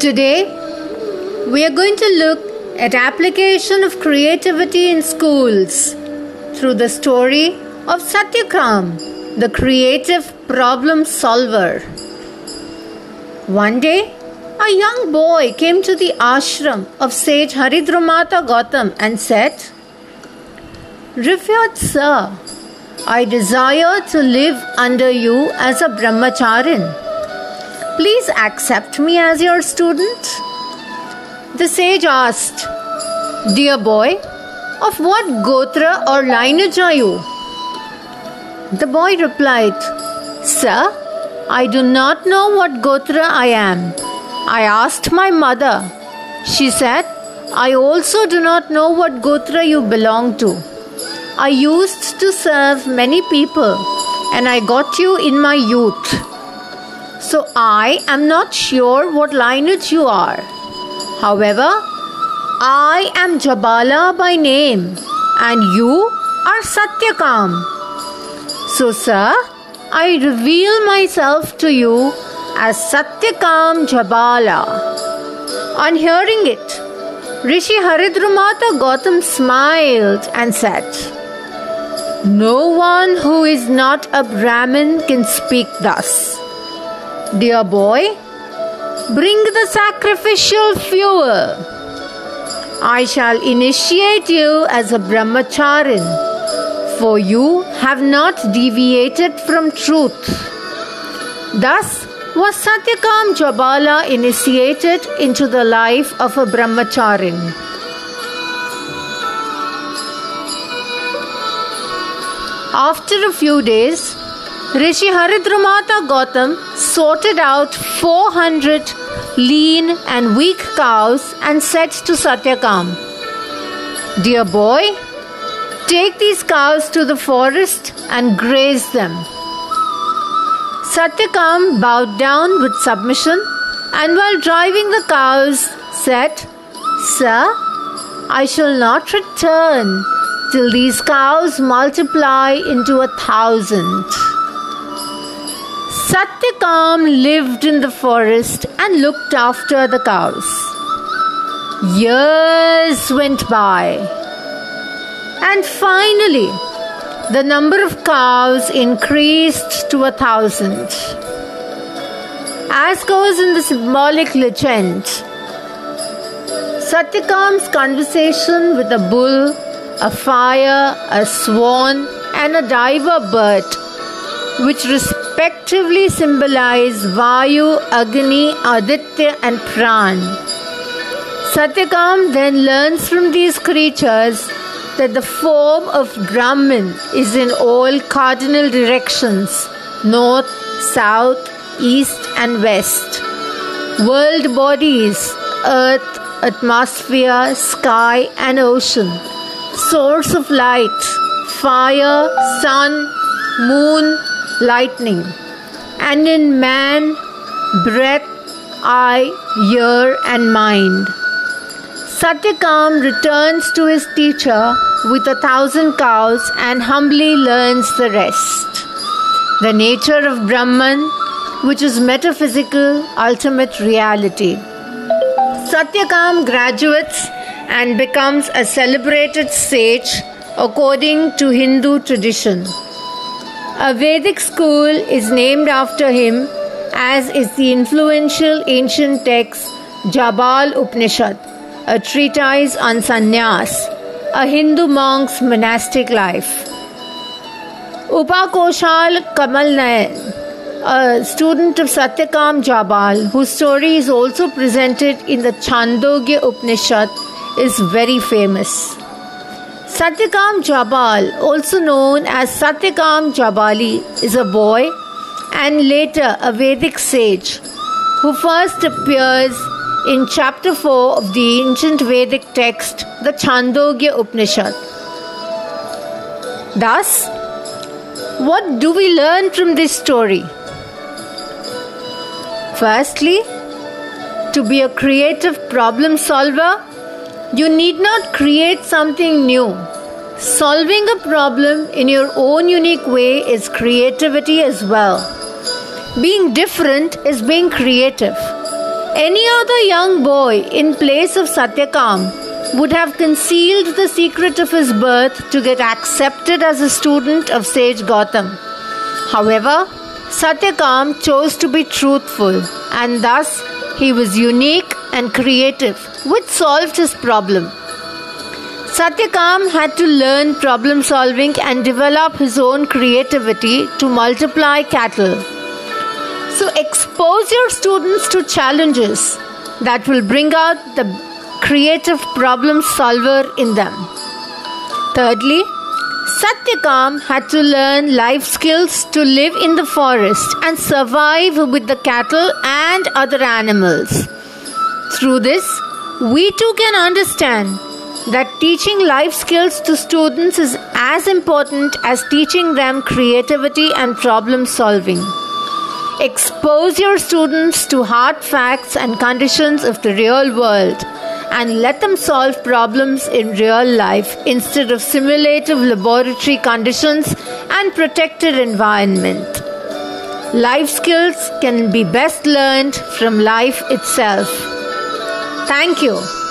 Today, we are going to look at application of creativity in schools through the story of Satyakam, the creative problem solver. One day, a young boy came to the ashram of sage Haridramata Gautam and said, Revered Sir, I desire to live under you as a brahmacharin. Please accept me as your student. The sage asked, Dear boy, of what gotra or lineage are you? The boy replied, Sir, I do not know what gotra I am. I asked my mother. She said, I also do not know what gotra you belong to. I used to serve many people and I got you in my youth. So I am not sure what lineage you are. However, I am Jabala by name and you are Satyakam. So, sir, I reveal myself to you as Satyakam Jabala. On hearing it, Rishi Haridramata Gautam smiled and said, no one who is not a Brahmin can speak thus. Dear boy, bring the sacrificial fuel. I shall initiate you as a brahmacharin, for you have not deviated from truth. Thus was Satyakam Jabala initiated into the life of a brahmacharin. After a few days, Rishi Haridramata Gautam sorted out 400 lean and weak cows and said to Satyakam, Dear boy, take these cows to the forest and graze them. Satyakam bowed down with submission and while driving the cows said, Sir, I shall not return till these cows multiply into a thousand. Satyakam lived in the forest and looked after the cows. Years went by, and finally, the number of cows increased to a thousand. As goes in the symbolic legend, Satyakam's conversation with a bull a fire, a swan, and a diver bird, which respectively symbolize Vayu, Agni, Aditya, and Pran. Satyakam then learns from these creatures that the form of Brahman is in all cardinal directions north, south, east, and west. World bodies, earth, atmosphere, sky, and ocean source of light, fire, sun, moon, lightning, and in man, breath, eye, ear, and mind. Satyakam returns to his teacher with a thousand cows and humbly learns the rest. The nature of Brahman, which is metaphysical, ultimate reality. Satyakam graduates and becomes a celebrated sage according to Hindu tradition. A Vedic school is named after him, as is the influential ancient text Jabal Upanishad, a treatise on sannyas, a Hindu monk's monastic life. Upakoshal Kamal Nayan, a student of Satyakam Jabal, whose story is also presented in the Chandogya Upanishad is very famous. Satyakam Jabal, also known as Satyakam Jabali, is a boy and later a Vedic sage who first appears in chapter 4 of the ancient Vedic text, the Chandogya Upanishad. Thus, what do we learn from this story? Firstly, to be a creative problem solver, you need not create something new. Solving a problem in your own unique way is creativity as well. Being different is being creative. Any other young boy in place of Satyakam would have concealed the secret of his birth to get accepted as a student of sage Gautam. However, Satyakam chose to be truthful and thus he was unique and creative, which solved his problem. Satyakam had to learn problem solving and develop his own creativity to multiply cattle. So, expose your students to challenges that will bring out the creative problem solver in them. Thirdly, Satyakam had to learn life skills to live in the forest and survive with the cattle and other animals. Through this, we too can understand that teaching life skills to students is as important as teaching them creativity and problem solving. Expose your students to hard facts and conditions of the real world and let them solve problems in real life instead of simulative laboratory conditions and protected environment. Life skills can be best learned from life itself. Thank you.